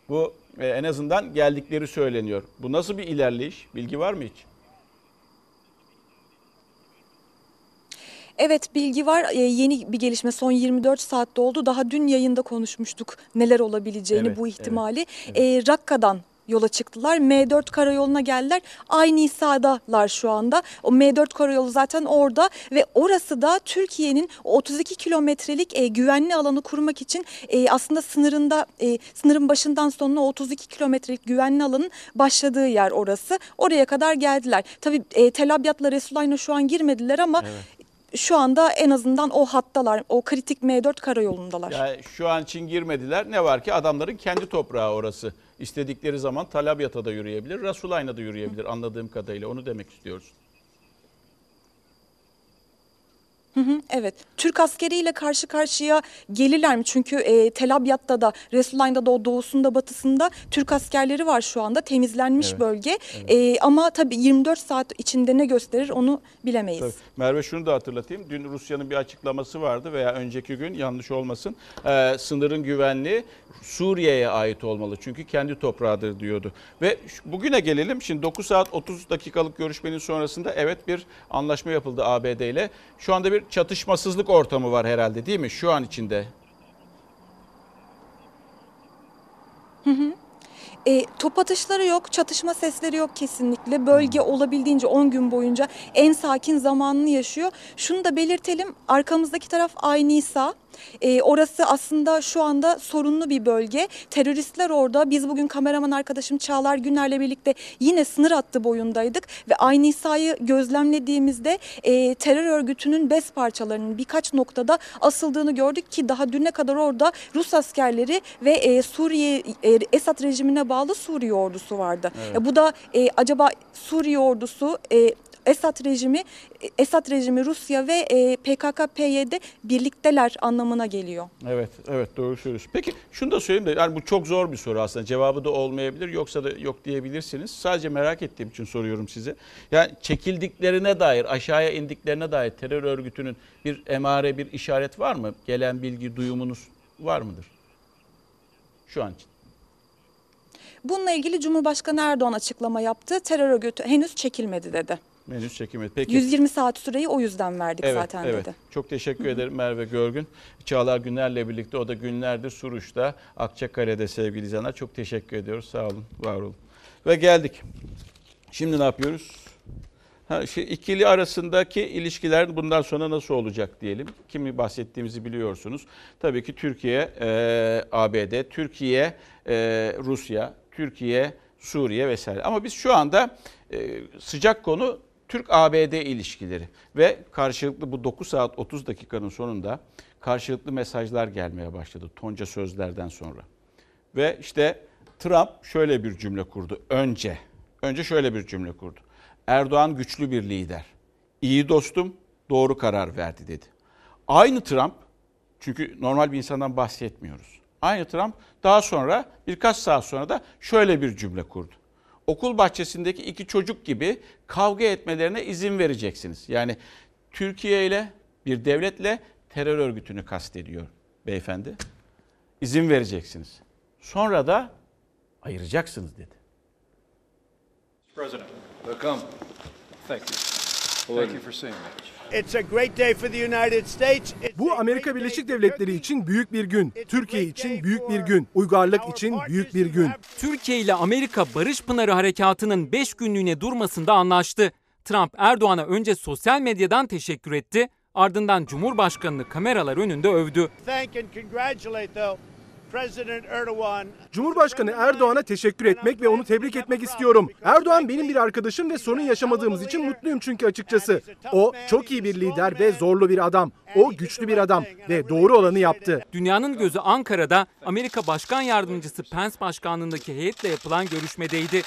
Bu e, en azından geldikleri söyleniyor. Bu nasıl bir ilerleyiş? Bilgi var mı hiç? Evet bilgi var. Ee, yeni bir gelişme son 24 saatte oldu. Daha dün yayında konuşmuştuk neler olabileceğini Evet, bu evet, ihtimali. Ee, Rakka'dan yola çıktılar. M4 karayoluna geldiler. Aynı İsa'dalar şu anda. O M4 karayolu zaten orada ve orası da Türkiye'nin o 32 kilometrelik e, güvenli alanı kurmak için e, aslında sınırında e, sınırın başından sonuna o 32 kilometrelik güvenli alanın başladığı yer orası. Oraya kadar geldiler. Tabii e, Tel Abyad'la Resulayn'a şu an girmediler ama şu anda en azından o hattalar, o kritik M4 karayolundalar. Yani şu an için girmediler. Ne var ki adamların kendi toprağı orası. İstedikleri zaman Talabyat'a da yürüyebilir, Rasulayn'a da yürüyebilir anladığım kadarıyla. Onu demek istiyoruz. Hı hı, evet. Türk askeriyle karşı karşıya gelirler mi? Çünkü e, Tel Abyad'da da Resulayn'da da o doğusunda batısında Türk askerleri var şu anda. Temizlenmiş Evet, bölge. E, ama tabii 24 saat içinde ne gösterir onu bilemeyiz. Tabii. Merve şunu da hatırlatayım. Dün Rusya'nın bir açıklaması vardı veya önceki gün yanlış olmasın. Ee, sınırın güvenliği Suriye'ye ait olmalı. Çünkü kendi toprağıdır diyordu. Ve bugüne gelelim. Şimdi 9 saat 30 dakikalık görüşmenin sonrasında evet bir anlaşma yapıldı ABD ile. Şu anda bir çatışmasızlık ortamı var herhalde değil mi? Şu an içinde. Hı hı. E, top atışları yok, çatışma sesleri yok kesinlikle. Bölge olabildiğince 10 gün boyunca en sakin zamanını yaşıyor. Şunu da belirtelim, arkamızdaki taraf Ay Nisa. E, orası aslında şu anda sorunlu bir bölge. Teröristler orada. Biz bugün kameraman arkadaşım Çağlar Güner'le birlikte yine sınır hattı boyundaydık. Ve Ay Nisa'yı gözlemlediğimizde e, terör örgütünün bez parçalarının birkaç noktada asıldığını gördük ki daha düne kadar orada Rus askerleri ve e, Suriye e, Esad rejimine bağlı Suriye ordusu vardı. Evet. E, bu da e, acaba Suriye ordusu e, Esad rejimi Esad rejimi Rusya ve e, PKK-PYD birlikteler anlamına geliyor. Evet, evet doğru söylüyorsun. Peki şunu da söyleyeyim de yani bu çok zor bir soru aslında. Cevabı da olmayabilir yoksa da yok diyebilirsiniz. Sadece merak ettiğim için soruyorum size. Yani çekildiklerine dair, aşağıya indiklerine dair terör örgütünün bir emare, bir işaret var mı? Gelen bilgi, duyumunuz var mıdır? Şu an için. Bununla ilgili Cumhurbaşkanı Erdoğan açıklama yaptı. Terör örgütü henüz çekilmedi dedi. Henüz çekilmedi. Peki. 120 saat süreyi o yüzden verdik Evet, zaten evet. dedi. Çok teşekkür ederim Merve Görgün. Çağlar Günler'le birlikte o da günlerdir Suruç'ta, Akçakale'de sevgili izleyenler. Çok teşekkür ediyoruz. Sağ olun, var olun. Ve geldik. Şimdi ne yapıyoruz? Ha, şey, ikili arasındaki ilişkiler bundan sonra nasıl olacak diyelim. Kimi bahsettiğimizi biliyorsunuz. Tabii ki Türkiye, e, ABD, Türkiye, e, Rusya, Türkiye, Suriye vesaire. Ama biz şu anda e, sıcak konu Türk-ABD ilişkileri ve karşılıklı bu 9 saat 30 dakikanın sonunda karşılıklı mesajlar gelmeye başladı tonca sözlerden sonra. Ve işte Trump şöyle bir cümle kurdu. Önce, önce şöyle bir cümle kurdu. Erdoğan güçlü bir lider. İyi dostum, doğru karar verdi dedi. Aynı Trump, çünkü normal bir insandan bahsetmiyoruz. Aynı Trump daha sonra birkaç saat sonra da şöyle bir cümle kurdu. Okul bahçesindeki iki çocuk gibi kavga etmelerine izin vereceksiniz. Yani Türkiye ile bir devletle terör örgütünü kastediyor beyefendi. İzin vereceksiniz. Sonra da ayıracaksınız dedi. President. Welcome. Thank you. Bu Amerika Birleşik Devletleri için büyük bir gün. Türkiye için büyük bir gün. Uygarlık için büyük bir gün. Türkiye ile Amerika Barış Pınarı Harekatı'nın 5 günlüğüne durmasında anlaştı. Trump Erdoğan'a önce sosyal medyadan teşekkür etti, ardından Cumhurbaşkanını kameralar önünde övdü. Cumhurbaşkanı Erdoğan'a teşekkür etmek ve onu tebrik etmek istiyorum. Erdoğan benim bir arkadaşım ve sorun yaşamadığımız için mutluyum çünkü açıkçası. O çok iyi bir lider ve zorlu bir adam. O güçlü bir adam ve doğru olanı yaptı. Dünyanın gözü Ankara'da Amerika Başkan Yardımcısı Pence başkanlığındaki heyetle yapılan görüşmedeydi.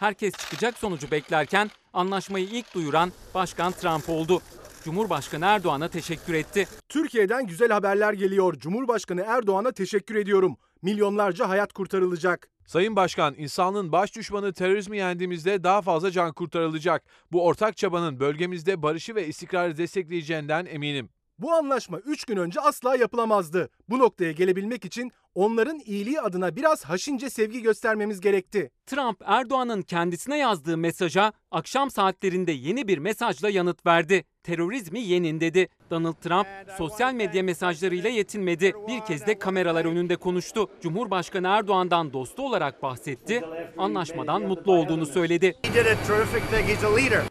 Herkes çıkacak sonucu beklerken anlaşmayı ilk duyuran Başkan Trump oldu. Cumhurbaşkanı Erdoğan'a teşekkür etti. Türkiye'den güzel haberler geliyor. Cumhurbaşkanı Erdoğan'a teşekkür ediyorum. Milyonlarca hayat kurtarılacak. Sayın Başkan, insanlığın baş düşmanı terörizmi yendiğimizde daha fazla can kurtarılacak. Bu ortak çabanın bölgemizde barışı ve istikrarı destekleyeceğinden eminim. Bu anlaşma 3 gün önce asla yapılamazdı. Bu noktaya gelebilmek için onların iyiliği adına biraz haşince sevgi göstermemiz gerekti. Trump Erdoğan'ın kendisine yazdığı mesaja akşam saatlerinde yeni bir mesajla yanıt verdi. Terörizmi yenin dedi. Donald Trump sosyal medya mesajlarıyla yetinmedi. Bir kez de kameralar önünde konuştu. Cumhurbaşkanı Erdoğan'dan dostu olarak bahsetti. Anlaşmadan mutlu olduğunu söyledi.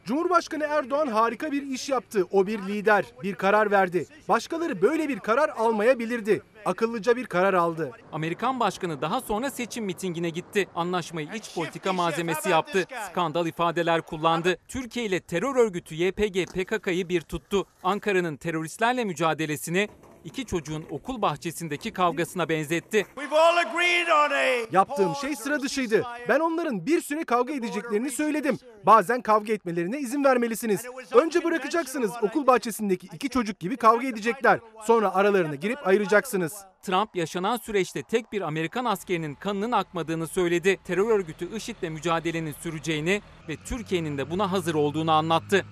Cumhurbaşkanı Erdoğan harika bir iş yaptı. O bir lider, bir karar verdi. Başkaları böyle bir karar almayabilirdi. Akıllıca bir karar aldı. Amerikan başkanı daha sonra seçim mitingine gitti. Anlaşmayı iç politika malzemesi yaptı. Skandal ifadeler kullandı. Türkiye ile terör örgütü YPG PKK'yı bir tuttu. Ankara'nın teröristlerle mücadelesini iki çocuğun okul bahçesindeki kavgasına benzetti. Yaptığım şey sıra dışıydı. Ben onların bir süre kavga edeceklerini söyledim. Bazen kavga etmelerine izin vermelisiniz. Önce bırakacaksınız okul bahçesindeki iki çocuk gibi kavga edecekler. Sonra aralarına girip ayıracaksınız. Trump yaşanan süreçte tek bir Amerikan askerinin kanının akmadığını söyledi. Terör örgütü IŞİD'le mücadelenin süreceğini ve Türkiye'nin de buna hazır olduğunu anlattı.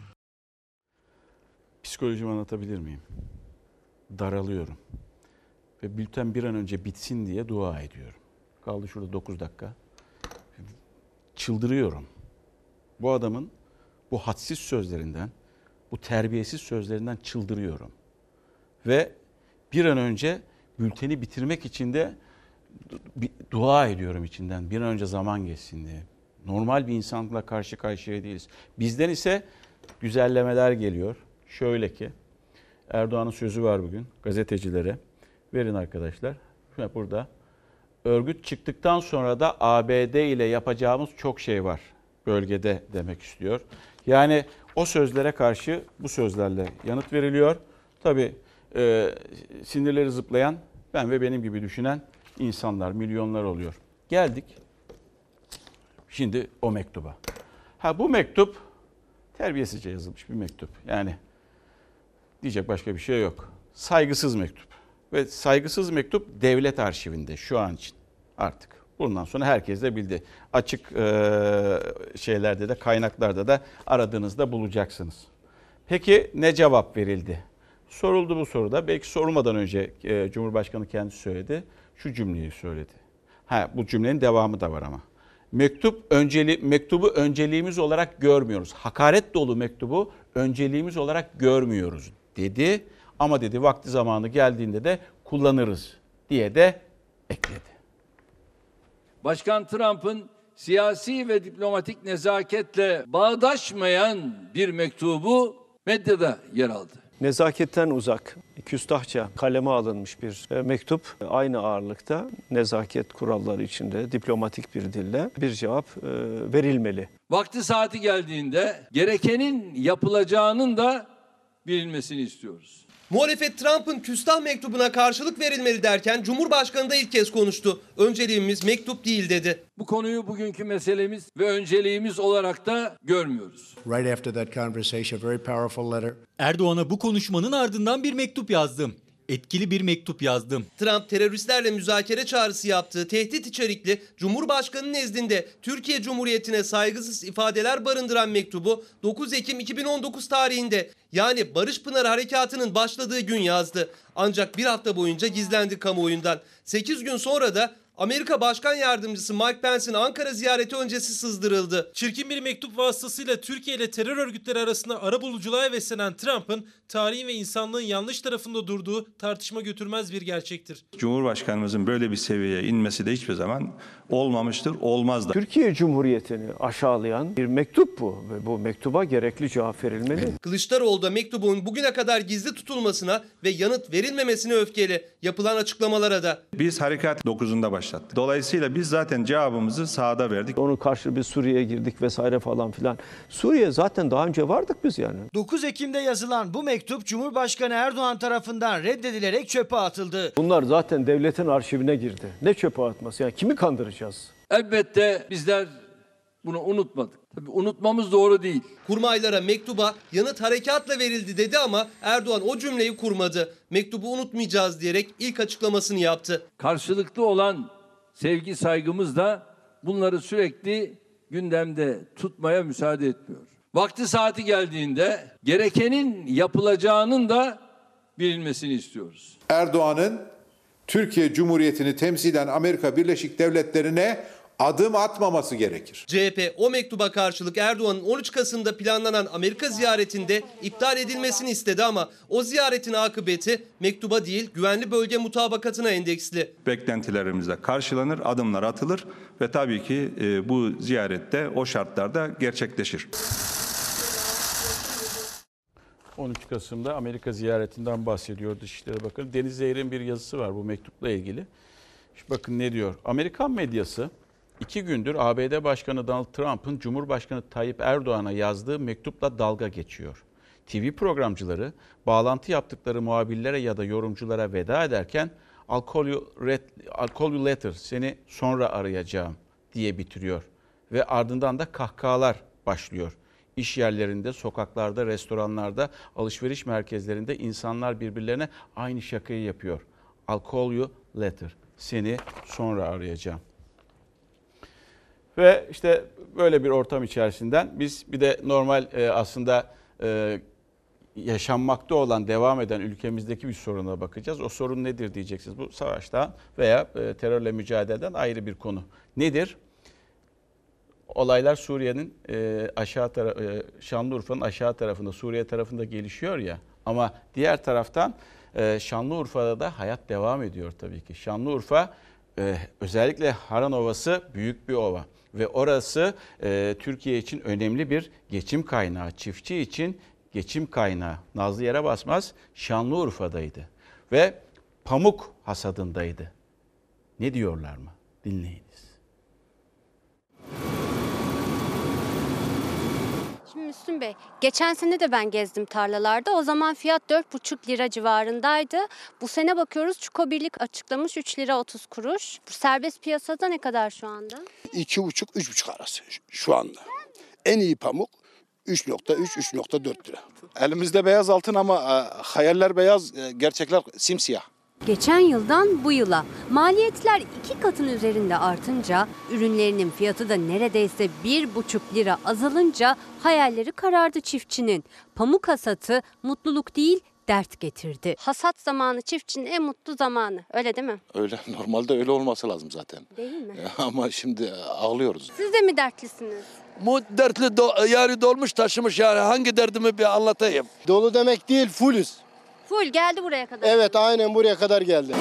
Psikolojimi anlatabilir miyim? Daralıyorum. Ve bülten bir an önce bitsin diye dua ediyorum. Kaldı şurada 9 dakika. Çıldırıyorum. Bu adamın bu hadsiz sözlerinden, bu terbiyesiz sözlerinden çıldırıyorum. Ve bir an önce bülteni bitirmek için de dua ediyorum içinden. Bir an önce zaman geçsin diye. Normal bir insanla karşı karşıya değiliz. Bizden ise güzellemeler geliyor. Şöyle ki Erdoğan'ın sözü var bugün gazetecilere. Verin arkadaşlar. Şöyle burada. Örgüt çıktıktan sonra da ABD ile yapacağımız çok şey var bölgede demek istiyor. Yani o sözlere karşı bu sözlerle yanıt veriliyor. Tabii e, sinirleri zıplayan ben ve benim gibi düşünen insanlar, milyonlar oluyor. Geldik şimdi o mektuba. Ha bu mektup terbiyesizce yazılmış bir mektup. Yani diyecek başka bir şey yok. Saygısız mektup. Ve saygısız mektup devlet arşivinde şu an için artık. Bundan sonra herkes de bildi. Açık e, şeylerde de kaynaklarda da aradığınızda bulacaksınız. Peki ne cevap verildi? Soruldu bu soruda. Belki sorulmadan önce e, Cumhurbaşkanı kendisi söyledi. Şu cümleyi söyledi. Ha bu cümlenin devamı da var ama. Mektup önceli mektubu önceliğimiz olarak görmüyoruz. Hakaret dolu mektubu önceliğimiz olarak görmüyoruz dedi. Ama dedi vakti zamanı geldiğinde de kullanırız diye de ekledi. Başkan Trump'ın siyasi ve diplomatik nezaketle bağdaşmayan bir mektubu medyada yer aldı. Nezaketten uzak, küstahça kaleme alınmış bir e, mektup aynı ağırlıkta nezaket kuralları içinde diplomatik bir dille bir cevap e, verilmeli. Vakti saati geldiğinde gerekenin yapılacağının da bilinmesini istiyoruz. Muhalefet Trump'ın küstah mektubuna karşılık verilmeli derken Cumhurbaşkanı da ilk kez konuştu. Önceliğimiz mektup değil dedi. Bu konuyu bugünkü meselemiz ve önceliğimiz olarak da görmüyoruz. Right after that conversation, a very powerful letter. Erdoğan'a bu konuşmanın ardından bir mektup yazdım. Etkili bir mektup yazdım. Trump teröristlerle müzakere çağrısı yaptığı tehdit içerikli Cumhurbaşkanı nezdinde Türkiye Cumhuriyeti'ne saygısız ifadeler barındıran mektubu 9 Ekim 2019 tarihinde yani Barış Pınar Harekatı'nın başladığı gün yazdı. Ancak bir hafta boyunca gizlendi kamuoyundan. 8 gün sonra da Amerika Başkan Yardımcısı Mike Pence'in Ankara ziyareti öncesi sızdırıldı. Çirkin bir mektup vasıtasıyla Türkiye ile terör örgütleri arasında arabuluculuğa heveslenen Trump'ın tarihin ve insanlığın yanlış tarafında durduğu tartışma götürmez bir gerçektir. Cumhurbaşkanımızın böyle bir seviyeye inmesi de hiçbir zaman olmamıştır, olmaz da. Türkiye Cumhuriyeti'ni aşağılayan bir mektup bu ve bu mektuba gerekli cevap verilmeli. Kılıçdaroğlu da mektubun bugüne kadar gizli tutulmasına ve yanıt verilmemesine öfkeli. Yapılan açıklamalara da. Biz harekat 9'unda başlattık. Dolayısıyla biz zaten cevabımızı sahada verdik. Onun karşı bir Suriye'ye girdik vesaire falan filan. Suriye zaten daha önce vardık biz yani. 9 Ekim'de yazılan bu mektup Cumhurbaşkanı Erdoğan tarafından reddedilerek çöpe atıldı. Bunlar zaten devletin arşivine girdi. Ne çöpe atması yani kimi kandıracağız? Elbette bizler bunu unutmadık. Tabii unutmamız doğru değil. Kurmaylara mektuba yanıt harekatla verildi dedi ama Erdoğan o cümleyi kurmadı. Mektubu unutmayacağız diyerek ilk açıklamasını yaptı. Karşılıklı olan sevgi saygımız da bunları sürekli gündemde tutmaya müsaade etmiyor. Vakti saati geldiğinde gerekenin yapılacağının da bilinmesini istiyoruz. Erdoğan'ın Türkiye Cumhuriyeti'ni temsilen Amerika Birleşik Devletleri'ne adım atmaması gerekir. CHP o mektuba karşılık Erdoğan'ın 13 Kasım'da planlanan Amerika ziyaretinde iptal edilmesini istedi ama o ziyaretin akıbeti mektuba değil güvenli bölge mutabakatına endeksli. Beklentilerimiz de karşılanır, adımlar atılır ve tabii ki e, bu ziyarette o şartlarda gerçekleşir. 13 Kasım'da Amerika ziyaretinden bahsediyor Dışişleri Bakanı. Deniz Zehir'in bir yazısı var bu mektupla ilgili. Şimdi bakın ne diyor. Amerikan medyası iki gündür ABD Başkanı Donald Trump'ın Cumhurbaşkanı Tayyip Erdoğan'a yazdığı mektupla dalga geçiyor. TV programcıları bağlantı yaptıkları muhabirlere ya da yorumculara veda ederken I'll call you, I'll call you later, seni sonra arayacağım diye bitiriyor. Ve ardından da kahkahalar başlıyor. İş yerlerinde, sokaklarda, restoranlarda, alışveriş merkezlerinde insanlar birbirlerine aynı şakayı yapıyor. I'll call you later. Seni sonra arayacağım. Ve işte böyle bir ortam içerisinden biz bir de normal e, aslında e, yaşanmakta olan, devam eden ülkemizdeki bir soruna bakacağız. O sorun nedir diyeceksiniz. Bu savaştan veya e, terörle mücadeleden ayrı bir konu. Nedir? Olaylar Suriye'nin aşağı tarafı, e, Şanlıurfa'nın aşağı tarafında, Suriye tarafında gelişiyor ya. Ama diğer taraftan Şanlıurfa'da da hayat devam ediyor tabii ki. Şanlıurfa e, özellikle Haran Ovası büyük bir ova ve orası e, Türkiye için önemli bir geçim kaynağı. Çiftçi için geçim kaynağı. Nazlı yere basmaz Şanlıurfa'daydı ve pamuk hasadındaydı. Ne diyorlar mı? Dinleyiniz. Şimdi Müslüm Bey, geçen sene de ben gezdim tarlalarda. O zaman fiyat 4,5 lira civarındaydı. Bu sene bakıyoruz Çuko Birlik açıklamış 3 lira 30 kuruş. Bu serbest piyasada ne kadar şu anda? 2,5-3,5 arası şu anda. En iyi pamuk 3.3-3.4 lira. Elimizde beyaz altın ama e, hayaller beyaz, e, gerçekler simsiyah. Geçen yıldan bu yıla maliyetler iki katın üzerinde artınca ürünlerinin fiyatı da neredeyse bir buçuk lira azalınca hayalleri karardı çiftçinin. Pamuk hasatı mutluluk değil dert getirdi. Hasat zamanı çiftçinin en mutlu zamanı öyle değil mi? Öyle normalde öyle olması lazım zaten. Değil mi? Ama şimdi e, ağlıyoruz. Siz de mi dertlisiniz? Bu dertli do- yani dolmuş taşımış yani hangi derdimi bir anlatayım. Dolu demek değil, fullüz. Full geldi buraya kadar. Evet, aynen buraya kadar geldi.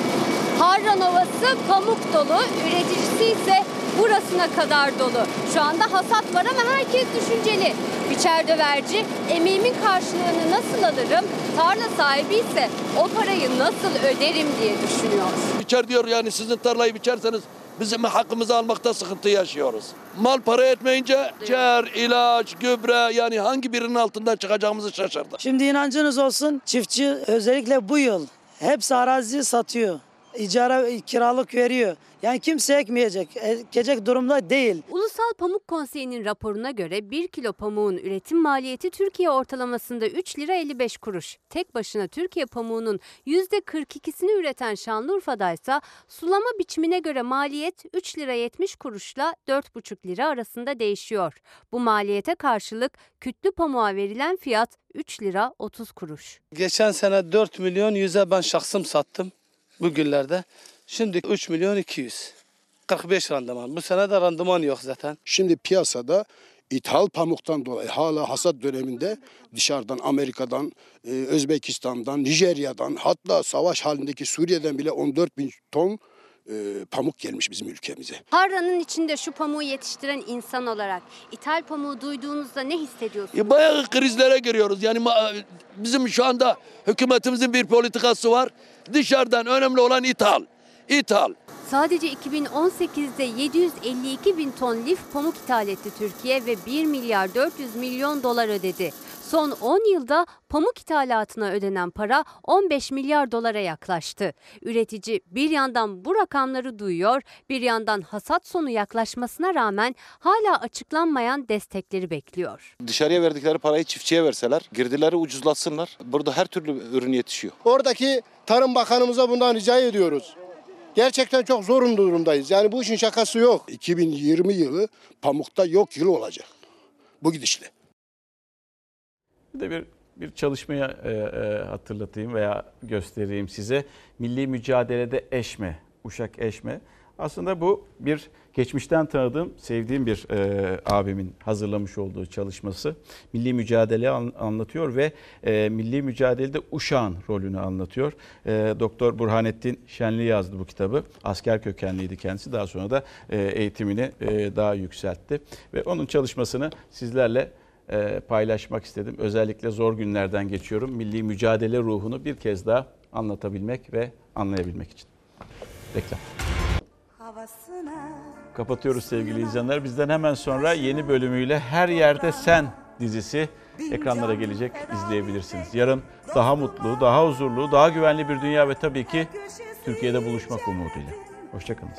Harran Ovası pamuk dolu, üreticisi ise burasına kadar dolu. Şu anda hasat var ama herkes düşünceli. Biçer döverci, emeğimin karşılığını nasıl alırım, tarla sahibi ise o parayı nasıl öderim diye düşünüyor. Biçer diyor yani sizin tarlayı biçerseniz bizim hakkımızı almakta sıkıntı yaşıyoruz. Mal para etmeyince cer, ilaç, gübre yani hangi birinin altından çıkacağımızı şaşırdık. Şimdi inancınız olsun çiftçi özellikle bu yıl hepsi arazi satıyor. İcara kiralık veriyor. Yani kimse ekmeyecek, ekecek durumda değil. Ulusal Pamuk Konseyi'nin raporuna göre 1 kilo pamuğun üretim maliyeti Türkiye ortalamasında 3 lira 55 kuruş. Tek başına Türkiye pamuğunun %42'sini üreten Şanlıurfa'da ise sulama biçimine göre maliyet 3 lira 70 kuruşla 4,5 lira arasında değişiyor. Bu maliyete karşılık kütlü pamuğa verilen fiyat 3 lira 30 kuruş. Geçen sene 4 milyon yüze ben şahsım sattım bu günlerde. Şimdi 3 milyon 200. 45 randıman. Bu sene de randıman yok zaten. Şimdi piyasada ithal pamuktan dolayı hala hasat döneminde dışarıdan Amerika'dan, e, Özbekistan'dan, Nijerya'dan hatta savaş halindeki Suriye'den bile 14 bin ton e, pamuk gelmiş bizim ülkemize. Tarlanın içinde şu pamuğu yetiştiren insan olarak ithal pamuğu duyduğunuzda ne hissediyorsunuz? Ya Bayağı krizlere giriyoruz. Yani bizim şu anda hükümetimizin bir politikası var. Dışarıdan önemli olan ithal. İthal. Sadece 2018'de 752 bin ton lif pamuk ithal etti Türkiye ve 1 milyar 400 milyon dolar ödedi. Son 10 yılda pamuk ithalatına ödenen para 15 milyar dolara yaklaştı. Üretici bir yandan bu rakamları duyuyor, bir yandan hasat sonu yaklaşmasına rağmen hala açıklanmayan destekleri bekliyor. Dışarıya verdikleri parayı çiftçiye verseler, girdileri ucuzlatsınlar. Burada her türlü ürün yetişiyor. Oradaki Tarım Bakanımıza bundan rica ediyoruz. Gerçekten çok zorun durumdayız. Yani bu işin şakası yok. 2020 yılı pamukta yok yıl olacak. Bu gidişle. Bir de bir bir çalışmaya e, e, hatırlatayım veya göstereyim size. Milli mücadelede eşme, uşak eşme. Aslında bu bir geçmişten tanıdığım, sevdiğim bir e, abimin hazırlamış olduğu çalışması. Milli mücadele an, anlatıyor ve e, milli mücadelede uşağın rolünü anlatıyor. E, Doktor Burhanettin Şenli yazdı bu kitabı. Asker kökenliydi kendisi. Daha sonra da e, eğitimini e, daha yükseltti. Ve onun çalışmasını sizlerle e, paylaşmak istedim. Özellikle zor günlerden geçiyorum. Milli mücadele ruhunu bir kez daha anlatabilmek ve anlayabilmek için. Reklam. Kapatıyoruz sevgili izleyenler. Bizden hemen sonra yeni bölümüyle Her Yerde Sen dizisi ekranlara gelecek izleyebilirsiniz. Yarın daha mutlu, daha huzurlu, daha güvenli bir dünya ve tabii ki Türkiye'de buluşmak umuduyla. Hoşçakalın.